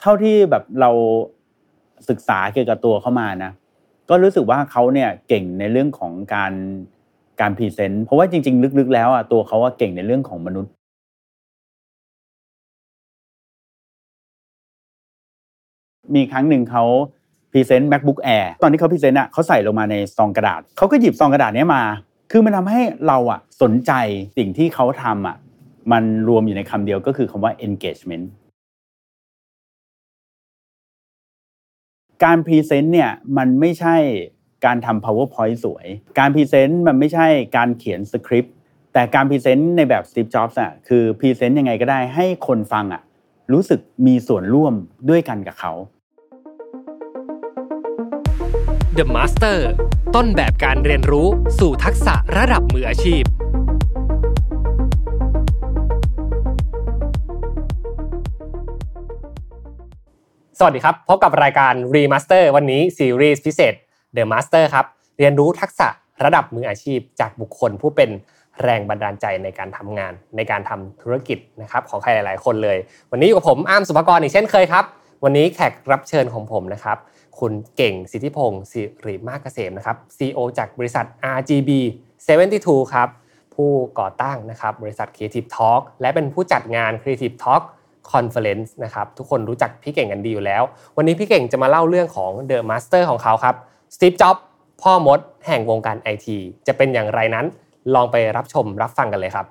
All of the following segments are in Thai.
เท่าที่แบบเราศึกษาเกี่ยวกับตัวเขามานะก็รู้สึกว่าเขาเนี่ยเก่งในเรื่องของการการ present เพราะว่าจริง ๆ ลึกๆ แล้วอะตัวเขาว่าเก่งในเรื่องของมนุษย์มีครั้งหนึ่งเขาพรีเซนต์ macbook air ตอนที่เขา present อะเขาใส่ลงมาในซองกระดาษ เขาก็หยิบซองกระดาษนี้มา คือมันทำให้เราอะสนใจสิ่งที่เขาทำอะมันรวมอยู่ในคำเดียวก็คือคำว่า engagement การ present เนี่ยมันไม่ใช่การทำ PowerPoint สวย การ present มันไม่ใช่การเขียนสคริปต์แต่การ present ในแบบ Steve Jobs อะคือ present ยังไงก็ได้ให้คนฟังอะรู้สึกมีส่วนร่วมด้วยกันกับเขา The Master ต้นแบบการเรียนรู้สู่ทักษะระดับมืออาชีพ สวัสดีครับ พบกับรายการ Remaster วันนี้ซีรีส์พิเศษ The Master ครับ เรียนรู้ทักษะระดับมืออาชีพ จากบุคคลผู้เป็นแรงบันดาลใจในการทำงาน ในการทำธุรกิจนะครับของใครหลาย ๆ คนเลย วันนี้อยู่กับผมอ้ามสุภกรอีกเช่นเคยครับ วันนี้แขกรับเชิญของผมนะครับ คุณเก่งสิทธิพงศ์สิริมากเกษมนะครับ CEO จากบริษัท RGB 72 ครับ ผู้ก่อตั้งนะครับบริษัท Creative Talk และเป็นผู้จัดงาน Creative Talk Conference นะครับทุกคนรู้จักพี่เก่งกันดีอยู่แล้ว วันนี้พี่เก่งจะมาเล่าเรื่องของ The Master ของเขาครับ Steve Jobs พ่อมดแห่งวงการไอทีจะเป็นอย่างไรนั้น ลองไปรับชมรับฟังกันเลยครับ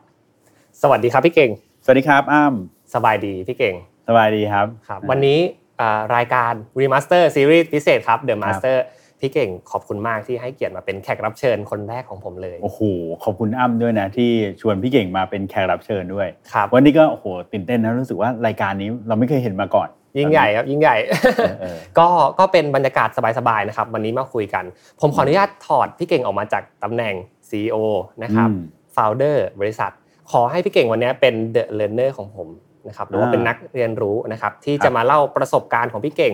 สวัสดีครับพี่เก่ง สวัสดีครับอ้ำสบายดีพี่เก่ง สบายดีครับครับ วันนี้อ่ารายการ Remaster Series พิเศษครับ The Master พี่เก่งขอบคุณมากที่ให้เกียรติมาเป็นแขกรับเชิญคนแรกของผมเลยโอ้โหขอบคุณอ้ำด้วยนะที่ชวนพี่เก่งมาเป็นแขกรับเชิญด้วยครับวันนี้ก็โอ้โหตื่นเต้นนะรู้สึกว่ารายการนี้เราไม่เคยเห็นมาก่อน ยิ่งใหญ่ครับยิ่งใหญ่เออเออก็ก็เป็นบรรยากาศสบายๆนะครับ วันนี้มาคุยกัน ผมขออนุญาตถอดพี่เก่งออกมาจากตำแหน่ง CEO นะครับอืม founder บริษัท ขอให้พี่เก่งวันนี้เป็น the learner ของผมนะครับหรือว่าอ่าเป็นนักเรียนรู้นะครับที่ครับจะมาเล่าประสบการณ์ของพี่เก่ง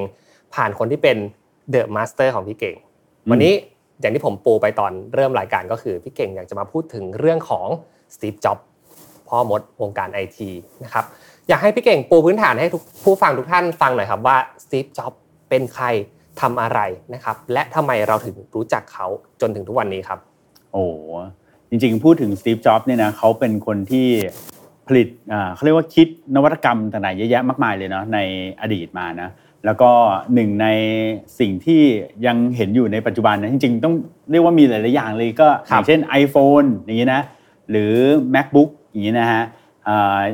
ผ่านคนที่เป็น the master ของพี่เก่งอืมวันนี้อย่างที่ผมปูไปตอนเริ่มรายการก็คือพี่เก่งอยากจะมาพูดถึงเรื่องของ Steve Jobs พ่อมดวงการไอทีนะครับอยากให้พี่เก่งปูพื้นฐานให้ทุกผู้ฟังทุกท่านฟังหน่อยครับว่า Steve Jobs เป็นใครทำอะไรนะครับ และทำไมเราถึงรู้จักเขาจนถึงทุกวันนี้ครับ โอ้โหจริงๆ พูดถึงสตีฟจ็อบส์เนี่ยนะเขาเป็นคนที่ผลิตอ่าเขาเรียกว่าคิดนวัตกรรมต่างๆเยอะแยะมากมายเลยเนาะในอดีตมานะ แล้วก็หนึ่งในสิ่งที่ยังเห็นอยู่ในปัจจุบันนะจริง ๆ ต้องเรียกว่ามีหลาย ๆ อย่างเลยก็อครับย่างเช่น iPhone อย่างนี้นะหรือ MacBook อย่างนี้นะฮะ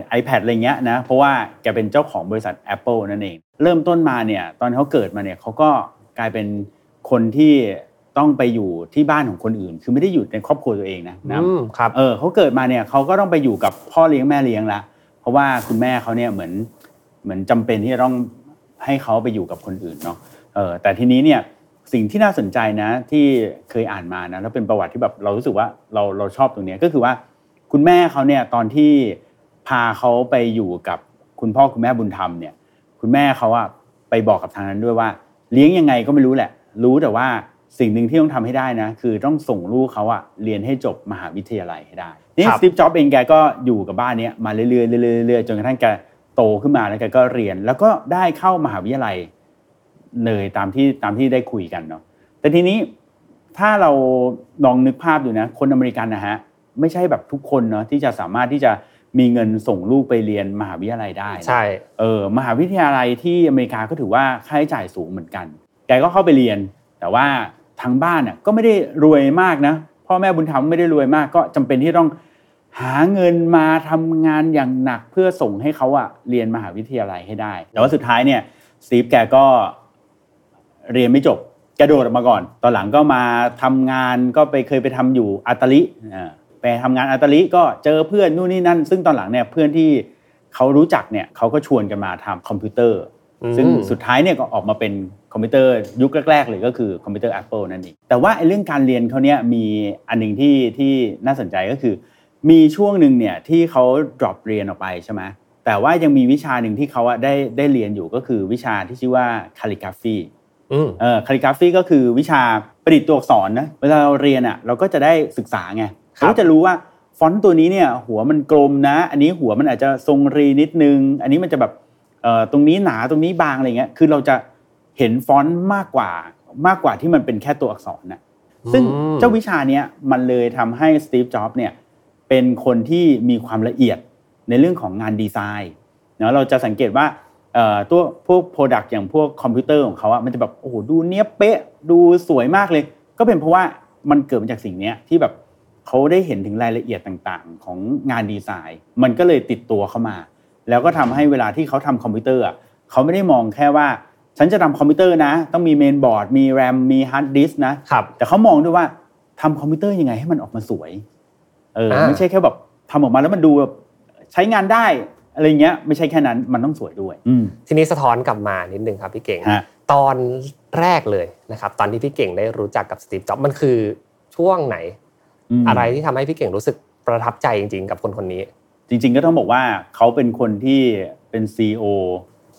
ไอแพดอะไรเงี้ยนะเพราะว่าแกเป็นเจ้าของบริษัท Apple นั่นเอง เริ่มต้นมาเนี่ยตอนเขาเกิดมาเนี่ยเขาก็กลายเป็นคนที่ต้องไปอยู่ที่บ้านของคนอื่น คือไม่ได้อยู่ในครอบครัวตัวเองนะนะอืมครับเออเขาเกิดมาเนี่ยเขาก็ต้องไปอยู่กับพ่อเลี้ยงแม่เลี้ยงละเพราะว่าคุณแม่เขาเนี่ยเหมือนเหมือนจำเป็นที่จะต้อง ให้เขาไปอยู่กับคนอื่นเนาะเออแต่ทีนี้เนี่ยสิ่งที่น่าสนใจนะที่เคยอ่านมานะแล้วเป็นประวัติที่แบบเรารู้สึกว่าเราเราชอบตรงเนี้ยก็คือว่าคุณแม่เขาเนี่ยตอนที่พาเขาไปอยู่กับคุณพ่อคุณแม่บุญธรรมเนี่ยคุณแม่เขาอะไปบอกกับทางนั้นด้วยว่า เลี้ยงยังไงก็ไม่รู้แหละ รู้แต่ว่าสิ่งหนึ่งที่ต้องทำให้ได้นะ คือต้องส่งลูกเขาอะเรียนให้จบมหาวิทยาลัยให้ได้นี่ครับสตีฟจ็อบเองแกก็อยู่กับบ้านเนี้ยมาเรื่อยๆเรื่อยๆเรื่อยๆจนกระทั่งแกโตขึ้นมาแล้วแกก็เรียน แล้วก็ได้เข้ามหาวิทยาลัยเลยตามที่ตามที่ได้คุยกันเนาะแต่ทีนี้ถ้าเราลองนึกภาพดูนะ คนอเมริกันนะฮะไม่ใช่แบบทุกคนเนาะที่จะสามารถที่จะมีเงินส่งลูกไปเรียนมหาวิทยาลัยได้นะใช่เออมหาวิทยาลัยที่อเมริกาก็ถือว่าค่าใช้จ่ายสูงเหมือนกันแกก็เข้าไปเรียน แต่ว่าทางบ้านน่ะก็ไม่ได้รวยมากนะพ่อแม่บุญธรรมไม่ได้รวยมากก็จำเป็นที่ต้อง หาเงินมาทำงานอย่างหนักเพื่อส่งให้เขาอะเรียนมหาวิทยาลัยให้ได้ แต่ว่าสุดท้ายเนี่ยสตีฟแกก็เรียนไม่จบกระโดดออกมาก่อน ตอนหลังก็มาทำงานก็ไปเคยไปทำอยู่ Atari อ่าไปทำงาน Atari ก็เจอเพื่อนนู่นนี่นั่น ซึ่งตอนหลังเนี่ยเพื่อนที่เขารู้จักเนี่ยเขาก็ชวนกันมาทำคอมพิวเตอร์อืมซึ่งสุดท้ายเนี่ยก็ออกมาเป็นคอมพิวเตอร์ยุคแรกๆเลยก็คือคอมพิวเตอร์ Apple นั่นเองแต่ว่าไอ้เรื่องการเรียนเขาเนี่ยมีอันหนึ่งที่ที่น่าสนใจก็คือ มีช่วงหนึ่งเนี่ยที่เขา drop เรียนออกไปใช่ไหมแต่ว่ายังมีวิชาหนึ่งที่เขาอะได้ได้เรียนอยู่ก็คือวิชาที่ชื่อว่า calligraphy อืมเออ calligraphy ก็คือวิชาประดิษฐ์ตัวอักษรนะเวลาเราเรียนอะเราก็จะได้ศึกษาไงครับเราก็จะรู้ว่าฟอนต์ตัวนี้เนี่ยหัวมันกลมนะ อันนี้หัวมันอาจจะทรงรีนิดนึง อันนี้มันจะแบบเอ่อตรงนี้หนาตรงนี้บางอะไรเงี้ยคือเราจะเห็นฟอนต์มากกว่ามากกว่าที่มันเป็นแค่ตัวอักษรนะซึ่งอืมเจ้าวิชาเนี้ยมันเลยทำให้สตีฟจ็อบส์เนี่ย เป็นคนที่มีความละเอียดในเรื่องของงานดีไซน์เนาะเราจะสังเกตว่าเอ่อตัวพวก product อย่างพวกคอมพิวเตอร์ของเขาอะมันจะแบบโอ้โหดูเนี้ยบเป๊ะดูสวยมากเลย ก็เป็นเพราะว่ามันเกิดมาจากสิ่งเนี้ยที่แบบเขาได้เห็นถึงรายละเอียดต่างๆ ของงานดีไซน์ มันก็เลยติดตัวเข้ามา แล้วก็ทำให้เวลาที่เขาทำคอมพิวเตอร์อะเขาไม่ได้มองแค่ว่า ฉันจะทำคอมพิวเตอร์นะ ต้องมีเมนบอร์ดมีแรมมีฮาร์ดดิสก์นะครับแต่เขามองด้วยว่าทำคอมพิวเตอร์ยังไงให้มันออกมาสวย เอออ่าไม่ใช่แค่แบบทำออกมาแล้วมันดูแบบใช้งานได้อะไรเงี้ยไม่ใช่แค่นั้นมันต้องสวยด้วยอืมทีนี้สะท้อนกลับมานิดนึงครับพี่เก่งฮะตอนแรกเลยนะครับตอนที่พี่เก่งได้รู้จักกับสตีฟจ็อบส์มันคือช่วงไหนมอะไรที่ทำให้พี่เก่งรู้สึกประทับใจจริง ๆ กับคนคนนี้ จริง ๆ ก็ต้องบอกว่าเขาเป็นคนที่เป็นซีอ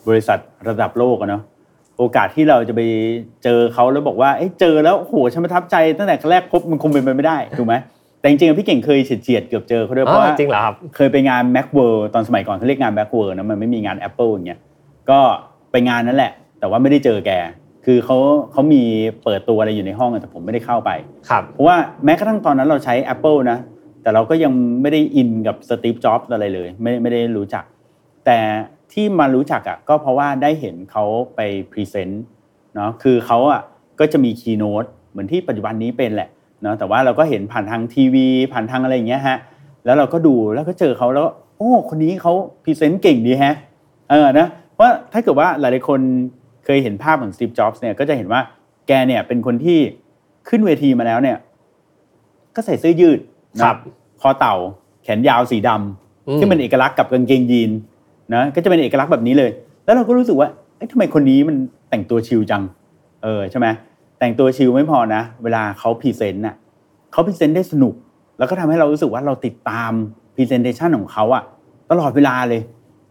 บริษัทระดับโลกอะเนาะโอกาสที่เราจะไปเจอเขาแล้วบอกว่าเอ้ยเจอแล้วโอ้โหฉันประทับใจตั้งแต่แรกพบมันคงเป็นไปไม่ได้ถูกไหม แต่จริงๆพี่เก่งเคยเฉียดๆเกือบเจอเขาด้วยเพราะว่าอ๋อจริงเหรอครับเคยไปงาน Mac World ตอนสมัยก่อนเขาเรียกงาน Mac World นะมันไม่มีงาน Apple อย่างเงี้ยก็ไปงานนั้นแหละ แต่ว่าไม่ได้เจอแก คือเขาเขามีเปิดตัวอะไรอยู่ในห้องอะแต่ผมไม่ได้เข้าไปครับเพราะว่าแม้กระทั่งตอนนั้นเราใช้ Apple นะ แต่เราก็ยังไม่ได้ in กับ Steve Jobs อะไรเลย ไม่ไม่ได้รู้จัก แต่ที่มารู้จักอะก็เพราะว่าได้เห็นเขาไป present เนาะคือเขาอะก็จะมี keynote เหมือนที่ปัจจุบันนี้เป็นแหละ เนาะแต่ว่าเราก็เห็นผ่านทางทีวี ผ่านทางอะไรอย่างเงี้ยฮะแล้วเราก็ดูแล้วก็เจอเขาแล้วก็โอ้คนนี้เขาพรีเซนต์เก่งดีแฮะเออนะเพราะถ้าเกิดว่าหลายๆคนเคยเห็นภาพของสตีฟจ็อบส์เนี่ยก็จะเห็นว่าแกเนี่ยเป็นคนที่ขึ้นเวทีมาแล้วเนี่ย ก็ใส่เสื้อยืดนะครับคอเต่าแขนยาวสีดำอืมที่เป็นเอกลักษณ์กับกางเกงยีนนะก็จะเป็นเอกลักษณ์แบบนี้เลย แล้วเราก็รู้สึกว่าเอ๊ะทำไมคนนี้มันแต่งตัวชิลจัง เออใช่ไหม แต่งตัวชิลไม่พอนะ เวลาเขาพรีเซนต์น่ะเขาพรีเซนต์ได้สนุก แล้วก็ทำให้เรารู้สึกว่าเราติดตาม presentation ของเขาอะตลอดเวลาเลย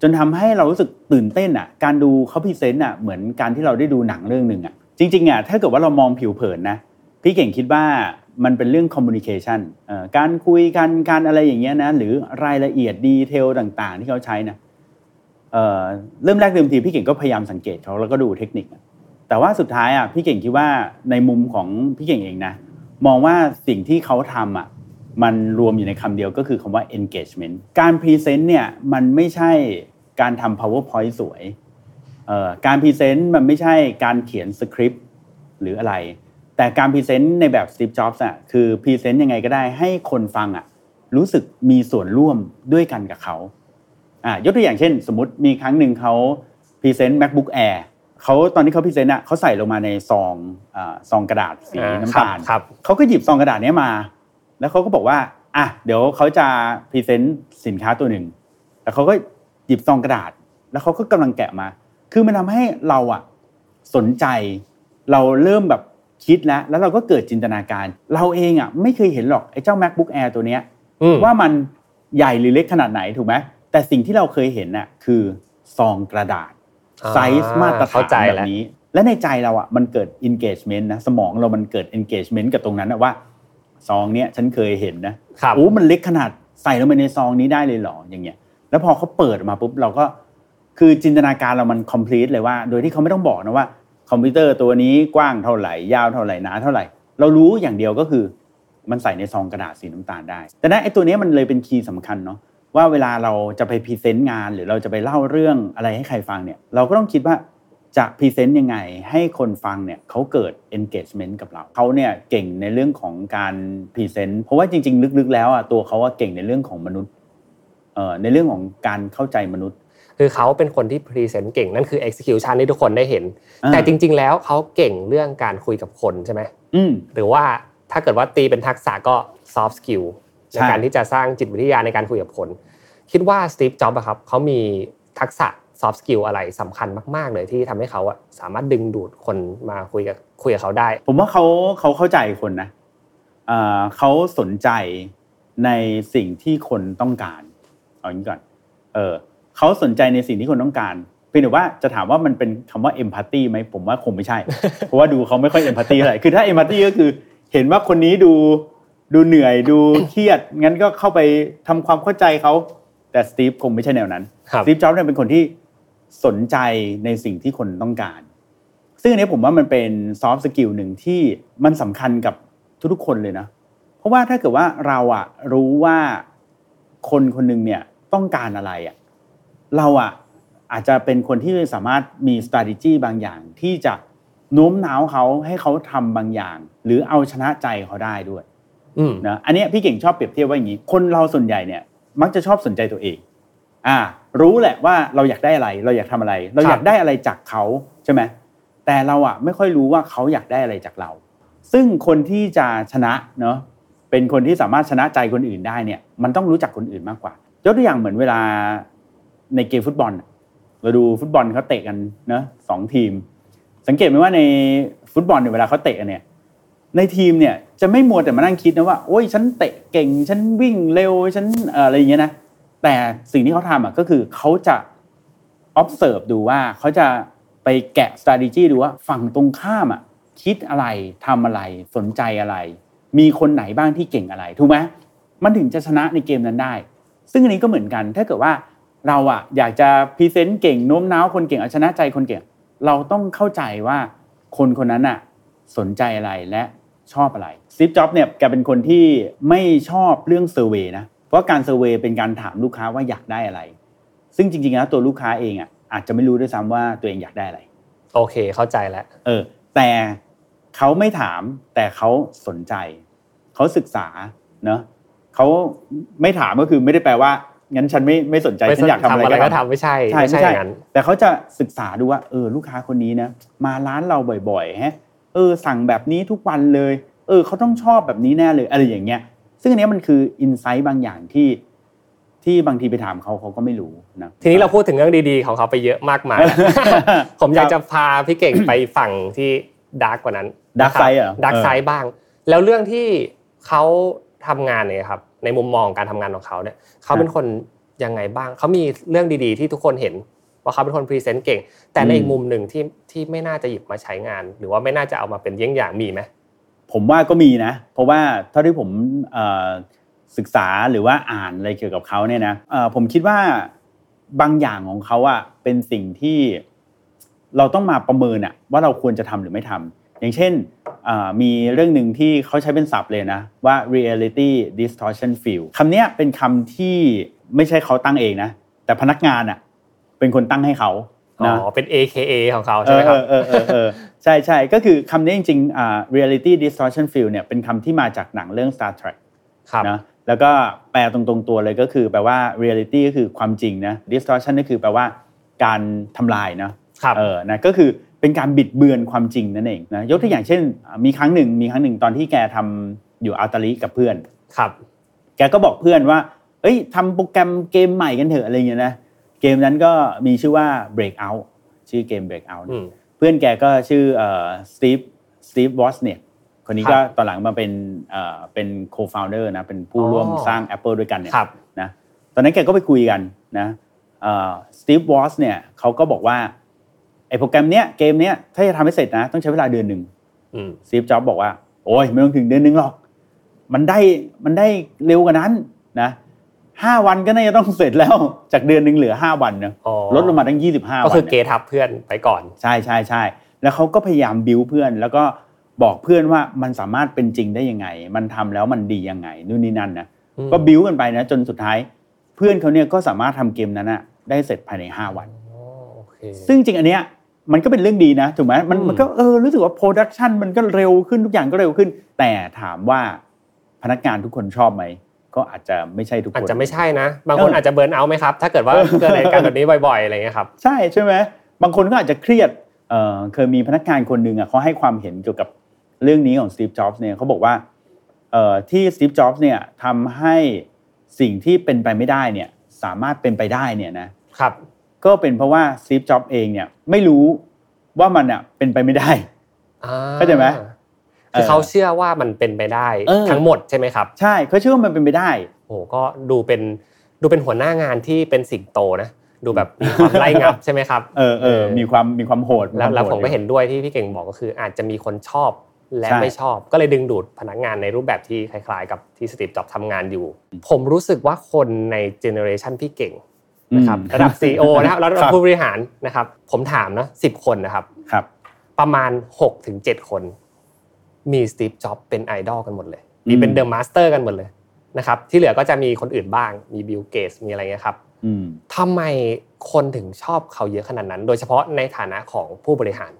จนทำให้เรารู้สึกตื่นเต้นอะการดูเขาพรีเซนต์อะเหมือนการที่เราได้ดูหนังเรื่องหนึ่งอะจริงๆอะถ้าเกิดว่าเรามองผิวเผินนะพี่เก่งคิดว่ามันเป็นเรื่อง communication การคุยกันการอะไรอย่างเงี้ยนะหรือรายละเอียด detail ต่างๆ ที่เขาใช้นะเริ่มแรกเดิมทีพี่เก่งก็พยายามสังเกตเขาแล้วก็ดูเทคนิค แต่ว่าสุดท้ายอะพี่เก่งคิดว่าในมุมของพี่เก่งเองนะมองว่าสิ่งที่เขาทำอะมันรวมอยู่ในคำเดียวก็คือคำว่า engagement การพรีเซนต์เนี่ยมันไม่ใช่การทำ powerpoint สวยเอ่อการพรีเซนต์มันไม่ใช่การเขียนสคริปต์หรืออะไร แต่การพรีเซนต์ในแบบ Steve Jobs อะคือพรีเซนต์ยังไงก็ได้ให้คนฟังอะรู้สึกมีส่วนร่วมด้วยกันกับเขาอ่ายกตัวอย่างเช่น สมมติมีครั้งหนึ่งเขาพรีเซนต์ MacBook Air เขาตอนที่เขาพรีเซนต์อะเขาใส่ลงมาในซองอ่าซองกระดาษสีอ่าน้ำตาลครับเขาก็หยิบซองกระดาษเนี้ยมา แล้วเขาก็บอกว่าอะเดี๋ยวเขาจะพรีเซนต์สินค้าตัวหนึ่งแล้วเขาก็หยิบซองกระดาษ แล้วเขาก็กำลังแกะมา คือมันทำให้เราอะสนใจ เราเริ่มแบบคิดแล้ว แล้วเราก็เกิดจินตนาการ เราเองอะไม่เคยเห็นหรอกไอ้เจ้า macbook air ตัวเนี้ยอืมว่ามันใหญ่หรือเล็กขนาดไหนถูกไหมแต่สิ่งที่เราเคยเห็นน่ะคือซองกระดาษอ่า ไซส์มาตรฐาเข้าใจแล้ว และในใจเราอะมันเกิด engagement นะสมองเรามันเกิด engagement กับตรงนั้นนะว่าซองเนี้ยฉันเคยเห็นนะครับโอ้มันเล็กขนาดใส่ลงไปในซองนี้ได้เลยเหรออย่างเงี้ย แล้วพอเขาเปิดออกมาปุ๊บเราก็คือจินตนาการเรามัน complete เลยว่า โดยที่เขาไม่ต้องบอกนะว่า คอมพิวเตอร์ตัวนี้กว้างเท่าไหร่ ยาวเท่าไหร่หนาเท่าไหร่ เรารู้อย่างเดียวก็คือ มันใส่ในซองกระดาษสีน้ำตาลได้ ดังนั้นไอ้ตัวเนี้ยมันเลยเป็น key สำคัญเนาะ ว่าเวลาเราจะไปพรีเซนต์งาน หรือเราจะไปเล่าเรื่องอะไรให้ใครฟังเนี่ยเราก็ต้องคิดว่าจะพรีเซนต์ยังไงให้คนฟังเนี่ยเขาเกิด engagement กับเราเขาเนี่ยเก่งในเรื่องของการพรีเซนต์เพราะว่าจริง ๆ ลึกๆ แล้วอะตัวเขาว่าเก่งในเรื่องของมนุษย์เอ่อในเรื่องของการเข้าใจมนุษย์ คือเขาเป็นคนที่พรีเซนต์เก่งนั่นคือ execution ที่ทุกคนได้เห็นอ่าแต่จริง ๆ แล้วเขาเก่งเรื่องการคุยกับคนใช่ไหมอืมหรือว่าถ้าเกิดว่าตีเป็นทักษะก็ soft skill ใช่ในการที่จะสร้างจิตวิทยาในการคุยกับคนคิดว่าสตีฟจ็อบส์ครับเขามีทักษะ soft skill อะไรสำคัญมาก ๆ เลยที่ทำให้เขาอะสามารถดึงดูดคนมาคุยกับคุยกับเขาได้ ผมว่าเขาเขาเข้าใจคนนะเอ่อเขาสนใจในสิ่งที่คนต้องการเอาอย่างนี้ก่อน เออเขาสนใจในสิ่งที่คนต้องการเพียงแต่ว่าจะถามว่ามันเป็นคำว่า empathy ไหมผมว่าคงไม่ใช่ เพราะว่าดูเขาไม่ค่อย empathy เท่าไหร่คือถ้า empathy ก็คือ เห็นว่าคนนี้ดู ดูเหนื่อยดูเครียดงั้นก็เข้าไปทำความเข้าใจเขาแต่สตีฟคงไม่ใช่แนวนั้นครับสตีฟจ็อบส์เนี่ยเป็นคนที่สนใจในสิ่งที่คนต้องการ ซึ่งอันนี้ผมว่ามันเป็น soft skill หนึ่งที่มันสำคัญกับทุกๆคนเลยนะ เพราะว่าถ้าเกิดว่าเราอะรู้ว่าคนคนหนึ่งเนี่ยต้องการอะไรอะเราอะอาจจะเป็นคนที่สามารถมี strategy บางอย่างที่จะโน้มน้าวเขาให้เขาทำบางอย่าง หรือเอาชนะใจเขาได้ด้วยอืม นะอันนี้พี่เก่งชอบเปรียบเทียบว่าอย่างนี้ คนเราส่วนใหญ่เนี่ย มักจะชอบสนใจตัวเอง อ่า รู้แหละว่าเราอยากได้อะไร เราอยากทำอะไร เราอยากได้อะไรจากเขาใช่ไหมแต่เราอะไม่ค่อยรู้ว่าเขาอยากได้อะไรจากเรา ซึ่งคนที่จะชนะเนาะเป็นคนที่สามารถชนะใจคนอื่นได้เนี่ย มันต้องรู้จักคนอื่นมากกว่ายกตัวอย่างเหมือนเวลาในเกมฟุตบอลเราดูฟุตบอลเขาเตะกันเนาะสองทีม สังเกตไหมว่าในฟุตบอลเนี่ยเวลาเขาเตะกันเนี่ย ในทีมเนี่ยจะไม่มัวแต่มานั่งคิดนะว่าโอ้ยฉันเตะเก่งฉันวิ่งเร็วฉันอะไรอย่างเงี้ยนะแต่สิ่งที่เขาทำอะก็คือเขาจะ observe ดูว่าเขาจะไปแกะ strategy ดูว่าฝั่งตรงข้ามอะคิดอะไรทำอะไรสนใจอะไร มีคนไหนบ้างที่เก่งอะไรถูกไหมมันถึงจะชนะในเกมนั้นได้ ซึ่งอันนี้ก็เหมือนกันถ้าเกิดว่าเราอะอยากจะพรีเซนต์เก่งโน้มน้าวคนเก่งเอาชนะใจคนเก่ง เราต้องเข้าใจว่าคนคนนั้นอะสนใจอะไรและ ชอบอะไรสตีฟจ็อบส์เนี่ยแกเป็นคนที่ไม่ชอบเรื่องเซอร์เวยนะเพราะการเซอร์เวยเป็นการถามลูกค้าว่าอยากได้อะไร ซึ่งจริงๆแล้วตัวลูกค้าเองอะอาจจะไม่รู้ด้วยซ้ำว่าตัวเองอยากได้อะไร โอเคเข้าใจแล้วเออ แต่เขาไม่ถามแต่เขาสนใจ เขาศึกษาเนอะเขาไม่ถามก็คือไม่ได้แปลว่างั้นฉันไม่ไม่สนใจไม่ฉันอยากทำอะไรอะไรก็ก็ทำทำไม่ใช่ใช่ไม่ใช่ไม่อใช่ย่างนั้นแต่เขาจะศึกษาดูว่าเออลูกค้าคนนี้นะมาร้านเราบ่อยๆฮะ เออสั่งแบบนี้ทุกวันเลย เออเขาต้องชอบแบบนี้แน่เลยอะไรอย่างเงี้ย ซึ่งอันเนี้ยมันคือ insight บางอย่างที่ที่บางทีไปถามเขาเขาก็ไม่รู้นะทีนี้เราพูดถึงเรื่องดีๆของเขาไปเยอะมากมายแล้วผมอยากจะพาพี่เก่งไปฝั่งที่ dark กว่านั้น dark side เหรอ dark side บ้าง แล้วเรื่องที่เขาทำงานเนี่ยครับ ในมุมมองการทำงานของเขาเนี่ยเขาเป็นคนยังไงบ้างเขามีเรื่องดีๆ ที่ทุกคนเห็น ว่าเขาเป็นคนพรีเซนต์เก่ง แต่ในอีกมุมหนึ่งที่ที่ไม่น่าจะหยิบมาใช้งาน หรือว่าไม่น่าจะเอามาเป็นเยี่ยงอย่างมีไหมผมว่าก็มีนะ เพราะว่าเท่าที่ผมเอ่อศึกษาหรือว่าอ่านอะไรเกี่ยวกับเขาเนี่ยนะเอ่อผมคิดว่าบางอย่างของเขาอะเป็นสิ่งที่เราต้องมาประเมินอะว่าเราควรจะทำหรือไม่ทำอย่างเช่นเอ่อมีเรื่องหนึ่งที่เขาใช้เป็นศัพท์เลยนะ ว่า reality distortion field คำเนี้ยเป็นคำที่ไม่ใช่เขาตั้งเองนะ แต่พนักงานอะ เป็นคนตั้งให้เขาอ๋นะอเป็น AKA ของเขาใช่ไหมครับเออเออเออเออใช่ใช่ก็คือคำนี้จริงๆอ่า reality distortion field เนี่ยเป็นคำที่มาจากหนังเรื่อง Star Trek ครับนะแล้วก็แปลตรงๆตัวเลยก็คือแปลว่า reality ก็คือความจริงนะ distortion ก็คือแปลว่าการทำลายนะครับเออนะก็คือเป็นการบิดเบือนความจริงนั่นเองนะยกตัวอย่างเช่นอ่ามีครั้งหนึ่งมีครั้งหนึ่งตอนที่แกททำอยู่ Atari กับเพื่อนครับ แกก็บอกเพื่อนว่า เอ้ยทำโปรแกรมเกมใหม่กันเถอะอะไรเงี้ยนะ เกมนั้นก็มีชื่อว่า breakout ชื่อเกม breakout อืมเพื่อนแกก็ชื่อเอ่อสตีฟสตีฟวอสเนี่ยคนนี้ครับก็ตอนหลังมาเป็นเอ่อเป็น co-founder นะเป็นผู้อ๋อร่วมสร้าง Apple ด้วยกันเนี่ยครับนะตอนนั้นแกก็ไปคุยกันนะสตีฟวอสเนี่ยเขาก็บอกว่าไอ้โปรแกรมเนี้ยเกมเนี้ยถ้าจะทำให้เสร็จนะต้องใช้เวลาเดือนหนึ่งอืมสตีฟจ็อบบอกว่า โอ้ยไม่ต้องถึงเดือนหนึงหรอก มันได้มันได้เร็วกว่านั้นนะ ห้าวันก็น่าจะต้องเสร็จแล้วจากเดือนหนึ่งเหลือห้าวันนะอ๋อลดลงมาตั้งยี่สิบห้าวันก็คือเกนี่ยทับเพื่อนไปก่อน ใช่ใช่ใช่แล้วเขาก็พยายามบิวเพื่อน แล้วก็บอกเพื่อนว่ามันสามารถเป็นจริงได้ยังไง มันทำแล้วมันดียังไงนู่นนี่นั่นนะอืมก็บิวกันไปนะจนสุดท้าย เพื่อนเขาเนี่ยก็สามารถทำเกมนั้นนะได้เสร็จภายในห้าวันอ๋อโอเคซึ่งจริงอันเนี้ยมันก็เป็นเรื่องดีนะถูกไหมมันอืมมันก็เออรู้สึกว่า production มันก็เร็วขึ้นทุกอย่างก็เร็วขึ้น แต่ถามว่าพนักงานทุกคนชอบไหม ก็อาจจะไม่ใช่ทุกคนอาจจะไม่ใช่นะ บางคนเออออาจจะ burn outท์ไหมครับ ถ้าเกิดว่าเออเกิดเหตุการณ์แบบนี้บ่อยๆอะไรเงี้ยครับใช่ใช่ไหมบางคนก็อาจจะเครียดเออเคยมีพนักงานคนหนึ่งอะเขาให้ความเห็นเกี่ยวกับเรื่องนี้ของสตีฟจ็อบส์เนี่ยเขาบอกว่าเอ่อที่สตีฟจ็อบส์เนี่ยทำให้สิ่งที่เป็นไปไม่ได้เนี่ยสามารถเป็นไปได้เนี่ยนะครับก็เป็นเพราะว่าสตีฟจ็อบส์เองเนี่ยไม่รู้ว่ามันอะเป็นไปไม่ได้อ่าเข้าใจไหม คือเขาเชื่อว่ามันเป็นไปได้เออทั้งหมดใช่ไหมครับ ใช่เขาเชื่อว่ามันเป็นไปได้โอ้โหก็ดูเป็นดูเป็นหัวหน้างานที่เป็นสิงโตนะดูแบบมีความไล่งับใช่ไหมครับเออเออมีความมีความโหดแล้วแล้วคาผมโดก็เห็นด้วยที่พี่เก่งบอกก็คือ อาจจะมีคนชอบและใช่ไม่ชอบ ก็เลยดึงดูดพนักงานในรูปแบบที่คล้ายๆ กับที่สตีฟจ็อบส์ทำงานอยู่ ผมรู้สึกว่าคนใน generation พี่เก่งนะครับอืมระดับ CEO นะครับแล้วครับผู้บริหารนะครับ ผมถามนะสิบคนนะครับครับประมาณ6ถึง7คน มีสตีฟจ็อบเป็นไอดอลกันหมดเลย มีเป็นอืม the master กันหมดเลยนะครับ ที่เหลือก็จะมีคนอื่นบ้าง มีบิลเกตมีอะไรเงี้ยครับอืมทำไมคนถึงชอบเขาเยอะขนาดนั้น โดยเฉพาะในฐานะของผู้บริหาร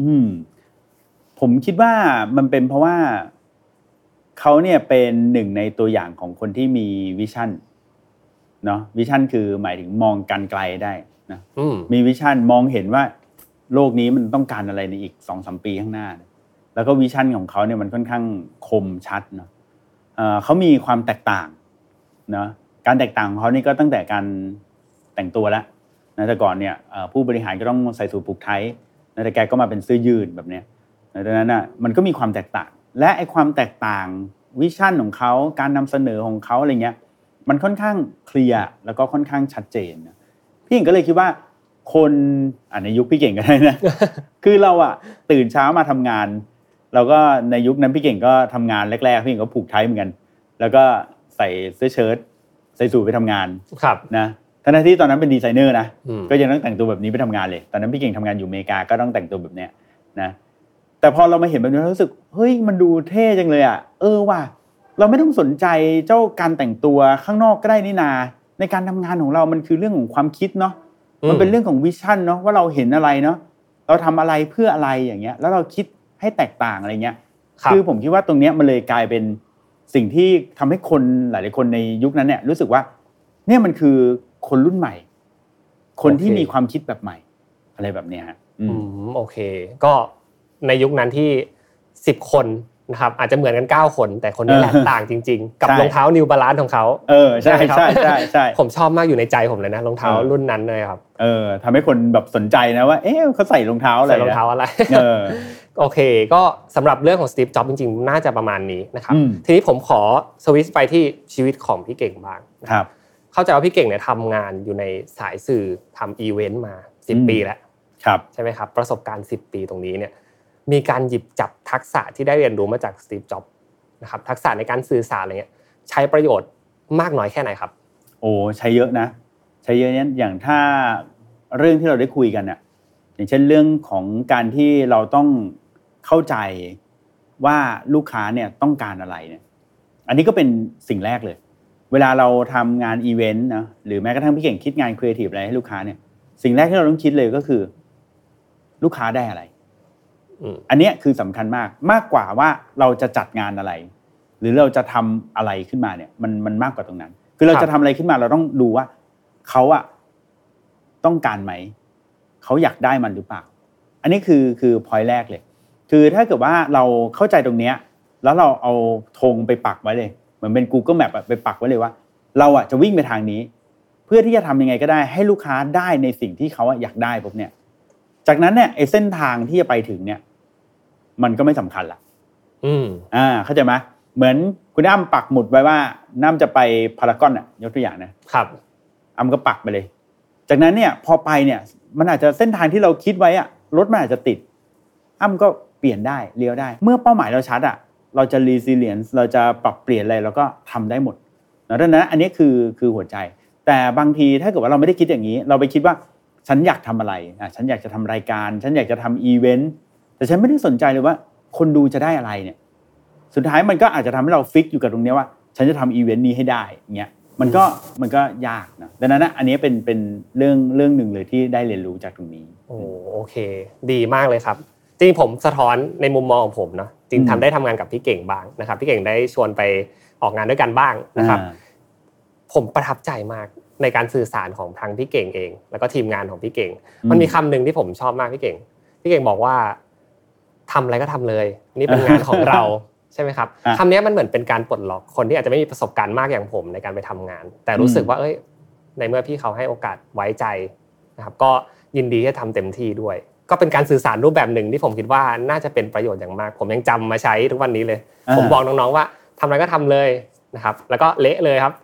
อืมผมคิดว่ามันเป็นเพราะว่าเขาเนี่ยเป็นหนึ่งในตัวอย่างของคนที่มี vision เนาะ vision คือหมายถึงมองการไกลได้นะอืมมี vision มองเห็นว่า โลกนี้มันต้องการอะไรในอีกสองสามปีข้างหน้า แล้วก็ vision ของเขาเนี่ยมันค่อนข้างคมชัดเนาะเขามีความแตกต่างเนาะการแตกต่างของเขานี่ก็ตั้งแต่การแต่งตัวแล้วนะแต่ก่อนเนี่ยผู้บริหารก็ต้องใส่สูทผูกไทนะแต่แกก็มาเป็นเสื้อยืดแบบเนี้ยนะดังนั้นอะมันก็มีความแตกต่าง และไอ้ความแตกต่างวิชั่นของเขาการนำเสนอของเขาอะไรเงี้ยมันค่อนข้างเคลียร์แล้วก็ค่อนข้างชัดเจนนะพี่เก่งก็เลยคิดว่าคนอ่าในยุคพี่เก่งก็ได้นะ คือเราอะตื่นเช้ามาทำงาน เราก็ในยุคนั้นพี่เก่งก็ทำงานแรกๆพี่เก่งก็ผูกไทเหมือนกัน แล้วก็ใส่เสื้อเชิ้ตใส่สูทไปทำงานครับนะทั้งที่ตอนนั้นเป็นดีไซเนอร์นะอืมก็ยังต้องแต่งตัวแบบนี้ไปทำงานเลยตอนนั้นพี่เก่งทำงานอยู่อเมริกาก็ต้องแต่งตัวแบบเนี้ยนะแต่พอเรามาเห็นแบบนี้เรารู้สึกเฮ้ยมันดูเท่จังเลยอะเออว่ะเราไม่ต้องสนใจเจ้าการแต่งตัวข้างนอกก็ได้นี่นา ในการทำงานของเรามันคือเรื่องของความคิดเนาะมันเป็นเรื่องของวิชั่นเนาะว่าเราเห็นอะไรเนาะเราทำอะไรเพื่ออะไรอย่างเงี้ย แล้วเราคิด ให้แตกต่างอะไรเงี้ยครับคือผมคิดว่าตรงเนี้ยมันเลยกลายเป็นสิ่งที่ทำให้คนหลาย ๆ คนในยุคนั้นเนี่ยรู้สึกว่า เนี่ยมันคือคนรุ่นใหม่ คนที่โอเคมีความคิดแบบใหม่ อะไรแบบเนี้ยฮะอือืมมโอเค ก็ในยุคนั้นที่สิบคนนะครับอาจจะเหมือนกันเก้าคน แต่คนนี้แหละเออต่างจริง ๆ กับใช่รองเท้านิวบาลานของเขาเออใช่ไหมครับใช่ใช่ใช่ผมชอบมากอยู่ในใจผมเลยนะรองเท้าเออรุ่นนั้นเลยครับเออทำให้คนแบบสนใจนะว่า เอ๊ะเขาใส่รองเท้าอะไรใส่รองเท้าอะไรเออ โอเค ก็สำหรับเรื่องของสตีฟจ็อบจริง ๆ น่าจะประมาณนี้นะครับอืมทีนี้ผมขอสวิตช์ไปที่ชีวิตของพี่เก่งบ้างนะครับ เข้าใจว่าพี่เก่งเนี่ยทำงานอยู่ในสายสื่อทำอีเวนต์มาอืม10ปีแล้วครับใช่ไหมครับ ประสบการณ์10ปีตรงนี้เนี่ยมีการหยิบจับทักษะที่ได้เรียนรู้มาจากสตีฟจ็อบนะครับทักษะในการสื่อสารอะไรเงี้ยใช้ประโยชน์มากน้อยแค่ไหนครับ โอ้ใช้เยอะนะ ใช้เยอะเนี่ยอย่างถ้าเรื่องที่เราได้คุยกันเนี่ยอย่างเช่นเรื่องของการที่เราต้อง เข้าใจว่าลูกค้าเนี่ยต้องการอะไรเนี่ยอันนี้ก็เป็นสิ่งแรกเลย เวลาเราทำงานอีเวนต์นะหรือแม้กระทั่งพี่เก่งคิดงานครีเอทีฟอะไรให้ลูกค้าเนี่ย สิ่งแรกที่เราต้องคิดเลยก็คือ ลูกค้าได้อะไรอืมอันเนี้ยคือสำคัญมากมากกว่าว่าเราจะจัดงานอะไร หรือเราจะทำอะไรขึ้นมาเนี่ย มันมันมากกว่าตรงนั้น คือเราครับจะทำอะไรขึ้นมาเราต้องดูว่าเขาอะต้องการไหมเขาอยากได้มันหรือเปล่า อันนี้คือคือพอยแรกเลย คือถ้าเกิดว่าเราเข้าใจตรงเนี้ยแล้วเราเอาธงไปปักไว้เลย เหมือนเป็น Google Map อะไปปักไว้เลยว่า เราอะจะวิ่งไปทางนี้ เพื่อที่จะทำยังไงก็ได้ ให้ลูกค้าได้ในสิ่งที่เขาอะอยากได้ปุ๊บเนี่ย จากนั้นเนี่ยไอ้เส้นทางที่จะไปถึงเนี่ย มันก็ไม่สำคัญละอืมอ่า เข้าใจไหมเหมือนคุณอ้ำปักหมุดไว้ว่าน้ำจะไปพารากอนอะยกตัวอย่างนะครับอ้ำก็ปักไปเลย จากนั้นเนี่ย พอไปเนี่ย มันอาจจะเส้นทางที่เราคิดไว้อะรถมันอาจจะติดอ้ำก็ เปลี่ยนได้เลี้ยวได้ เมื่อเป้าหมายเราชัดอะเราจะ resilience เราจะปรับเปลี่ยนอะไรเราก็ทำได้หมดนะดังนั้นอันนี้คือคือหัวใจ แต่บางทีถ้าเกิดว่าเราไม่ได้คิดอย่างนี้ เราไปคิดว่าฉันอยากทำอะไรอะฉันอยากจะทำรายการ ฉันอยากจะทำอีเวนต์แต่ฉันไม่ได้สนใจเลยว่า คนดูจะได้อะไรเนี่ย สุดท้ายมันก็อาจจะทำให้เรา fix อยู่กับตรงนี้ว่า ฉันจะทำอีเวนต์นี้ให้ได้เงี้ยมันก็มันก็ยากนะดังนั้นนะอันนี้เป็นเป็นเรื่องเรื่องหนึ่งเลยที่ได้เรียนรู้จากตรงนี้โอ้โอเค ดีมากเลยครับ จริงๆผมสะท้อนในมุมมองของผมเนาะจริงอืมทำได้ทำงานกับพี่เก่งบ้างนะครับพี่เก่งได้ชวนไปออกงานด้วยกันบ้างนะครับอ่าผมประทับใจมากในการสื่อสารของทางพี่เก่งเอง แล้วก็ทีมงานของพี่เก่งอืมมันมีคำหนึ่งที่ผมชอบมากพี่เก่ง พี่เก่งบอกว่าทำอะไรก็ทำเลย นี่เป็นงานของเราใช่ไหมครับอะคำนี้มันเหมือนเป็นการปลดล็อกคนที่อาจจะไม่มีประสบการณ์มากอย่างผมในการไปทำงาน แต่รู้สึกอืมว่า เอ้ย ในเมื่อพี่เขาให้โอกาสไว้ใจนะครับ ก็ยินดีที่จะทำเต็มที่ด้วย ก็เป็นการสื่อสารรูปแบบหนึ่งที่ผมคิดว่าน่าจะเป็นประโยชน์อย่างมาก ผมยังจำมาใช้ทุกวันนี้เลยอ่าผมบอกน้องๆว่าทำอะไรก็ทำเลยนะครับ แล้วก็เละเลยครับ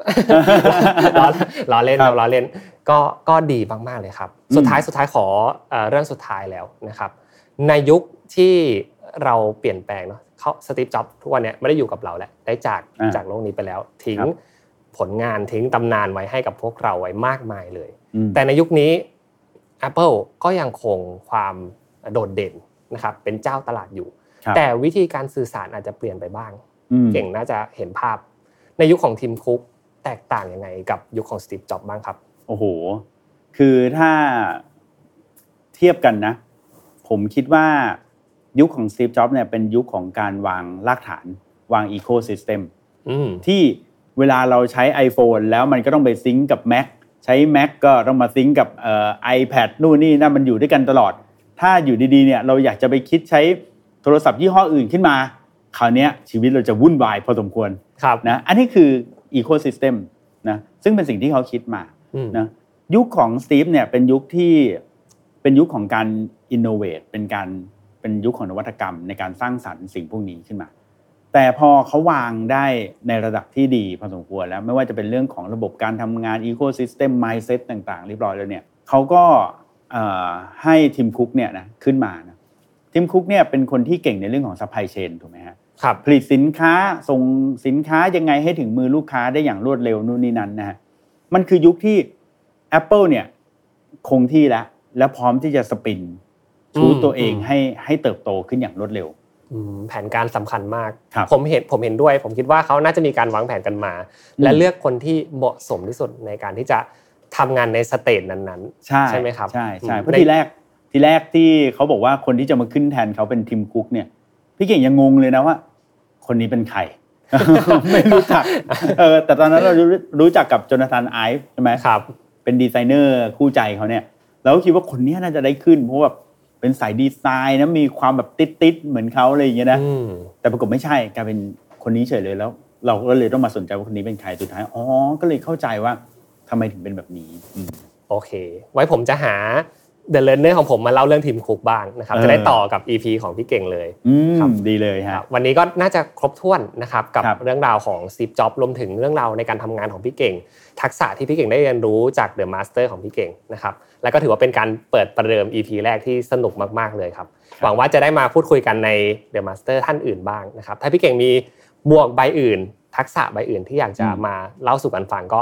ล้อล้อเล่นครับล้อเล่น ก็ก็ดีมากๆเลยครับอืมสุดท้ายสุดท้ายขอเอ่อเรื่องสุดท้ายแล้วนะครับ ในยุคที่เราเปลี่ยนแปลงเนาะเขาสตีฟจ็อบทุกวันเนี้ยไม่ได้อยู่กับเราแล้วได้จากอ่าจากโลกนี้ไปแล้ว ทิ้งครับผลงานทิ้งตำนานไว้ให้กับพวกเราไว้มากมายเลยอืมแต่ในยุคนี้ Apple ก็ยังคงความโดดเด่นนะครับเป็นเจ้าตลาดอยู่ครับแต่วิธีการสื่อสารอาจจะเปลี่ยนไปบ้างอืมเก่งน่าจะเห็นภาพ ในยุคของทิมคุกแตกต่างยังไงกับยุคของสตีฟจ็อบบ้างครับ โอ้โห คือถ้าเทียบกันนะ ผมคิดว่ายุคของสตีฟจ็อบเนี่ยเป็นยุคของการวางรากฐาน วางอีโค y ิสเต็มอืมที่เวลาเราใช้ iPhone แล้วมันก็ต้องไป sync กับ Mac ใช้ Mac ก็ต้องมา sync กับเอ่อ iPad นู่นนี่นั่นมันอยู่ด้วยกันตลอด ถ้าอยู่ดีๆเนี่ยเราอยากจะไปคิดใช้โทรศัพท์ยี่ห้ออื่นขึ้นมา คราวเนี้ยชีวิตเราจะวุ่นวายพอสมควรครับนะอันนี้คืออีโค y ิสเต็มนะซึ่งเป็นสิ่งที่เขาคิดมาอืมนะยุคของสตีฟเนี่ยเป็นยุคที่เป็นยุคของการ innovate เป็นการเป็นยุคของนวัตกรรมในการสร้างสรรค์สิ่งพวกนี้ขึ้นมา แต่พอเขาวางได้ในระดับที่ดีพอสมควรแล้ว ไม่ว่าจะเป็นเรื่องของระบบการทำงานอีโค y ิสเต็มไมซ์เซ็ตต่างๆเรียบร้อยแล้วเนี่ยเขาก็เอ่อให้ทิมคุกเนี่ยนะขึ้นมานะทิมคุกเนี่ยเป็นคนที่เก่งในเรื่องของ supply chain ถูกไหมฮะครับผลิตสินค้าส่งสินค้ายังไงให้ถึงมือลูกค้าได้อย่างรวดเร็วนู่นนี่นั้นนะฮะมันคือยุคที่ Apple เนี่ยคงที่แล้ว และพร้อมที่จะ spinชูอืมตัวเองอืมให้ให้เติบโตขึ้นอย่างรวดเร็วอืม แผนการสำคัญมากครับผมเห็นผมเห็นด้วย ผมคิดว่าเขาน่าจะมีการวางแผนกันมาอืมและเลือกคนที่เหมาะสมที่สุดในการที่จะทำงานใน stage นั้นใช่ใช่ไหมครับใช่ใช่อืมเพราะทีแรกทีแรกที่เขาบอกว่าคนที่จะมาขึ้นแทนเขาเป็นทิมคุกเนี่ยพี่เก่งยังงงเลยนะว่า คนนี้เป็นใครไม่รู้จักเออแต่ตอนนั้นเรารู้รู้จักกับโจนาธานไอฟ์ใช่ไหมๆครับ เป็นดีไซเนอร์คู่ใจเขาเนี่ยเราก็คิดว่าคนนี้น่าจะได้ขึ้นเพราะแบบ เป็นสายดีไซน์นะมีความแบบติดๆเหมือนเขาอะไรอย่างเงี้ยนะอืมแต่ปรากฏไม่ใช่กลายเป็นคนนี้เฉยเลยแล้ว เราก็เลยต้องมาสนใจว่าคนนี้เป็นใครสุดท้ายอ๋อก็เลยเข้าใจว่าทำไมถึงเป็นแบบนี้อืมโอเค ไว้ผมจะหา The Learner ของผมมาเล่าเรื่องทีมคุกบ้างนะครับเออจะได้ต่อกับ EP ของพี่เก่งเลยอืครับมดีเลยฮะวันนี้ก็น่าจะครบถ้วนนะครับกับครับเรื่องราวของ Steve Jobs รวมถึงเรื่องราวในการทำงานของพี่เก่ง ทักษะที่พี่เก่งได้เรียนรู้จาก The Master ของพี่เก่งนะครับแล้วก็ถือว่าเป็นการเปิดประเดิม EP แรกที่สนุกมากๆเลยครับหวังว่าจะได้มาพูดคุยกันใน The Master ท่านอื่นบ้างนะครับถ้าพี่เก่งมีบวกใบอื่น ทักษะใบอื่นที่อยากจะอืมมาเล่าสู่กันฟังก็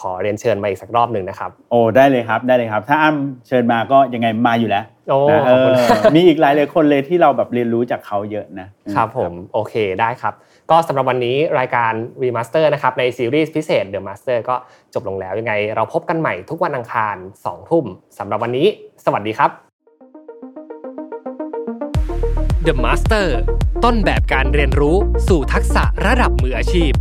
ขอเรียนเชิญมาอีกสักรอบหนึ่งนะครับ โอ้ได้เลยครับได้เลยครับ ถ้าอ้ำเชิญมาก็ยังไงมาอยู่แล้วโอ้นะเอขอบคุณอมีอีกหลายเลยคนเลยที่เราแบบเรียนรู้จากเขาเยอะนะครับผมโอเคได้ครับ ก็สำหรับวันนี้รายการ Remaster นะครับในซีรีส์พิเศษ The Master ก็จบลงแล้วยังไง เราพบกันใหม่ทุกวันอังคาร2ทุ่มสำหรับวันนี้ สวัสดีครับ The Master ต้นแบบการเรียนรู้สู่ทักษะระดับมืออาชีพ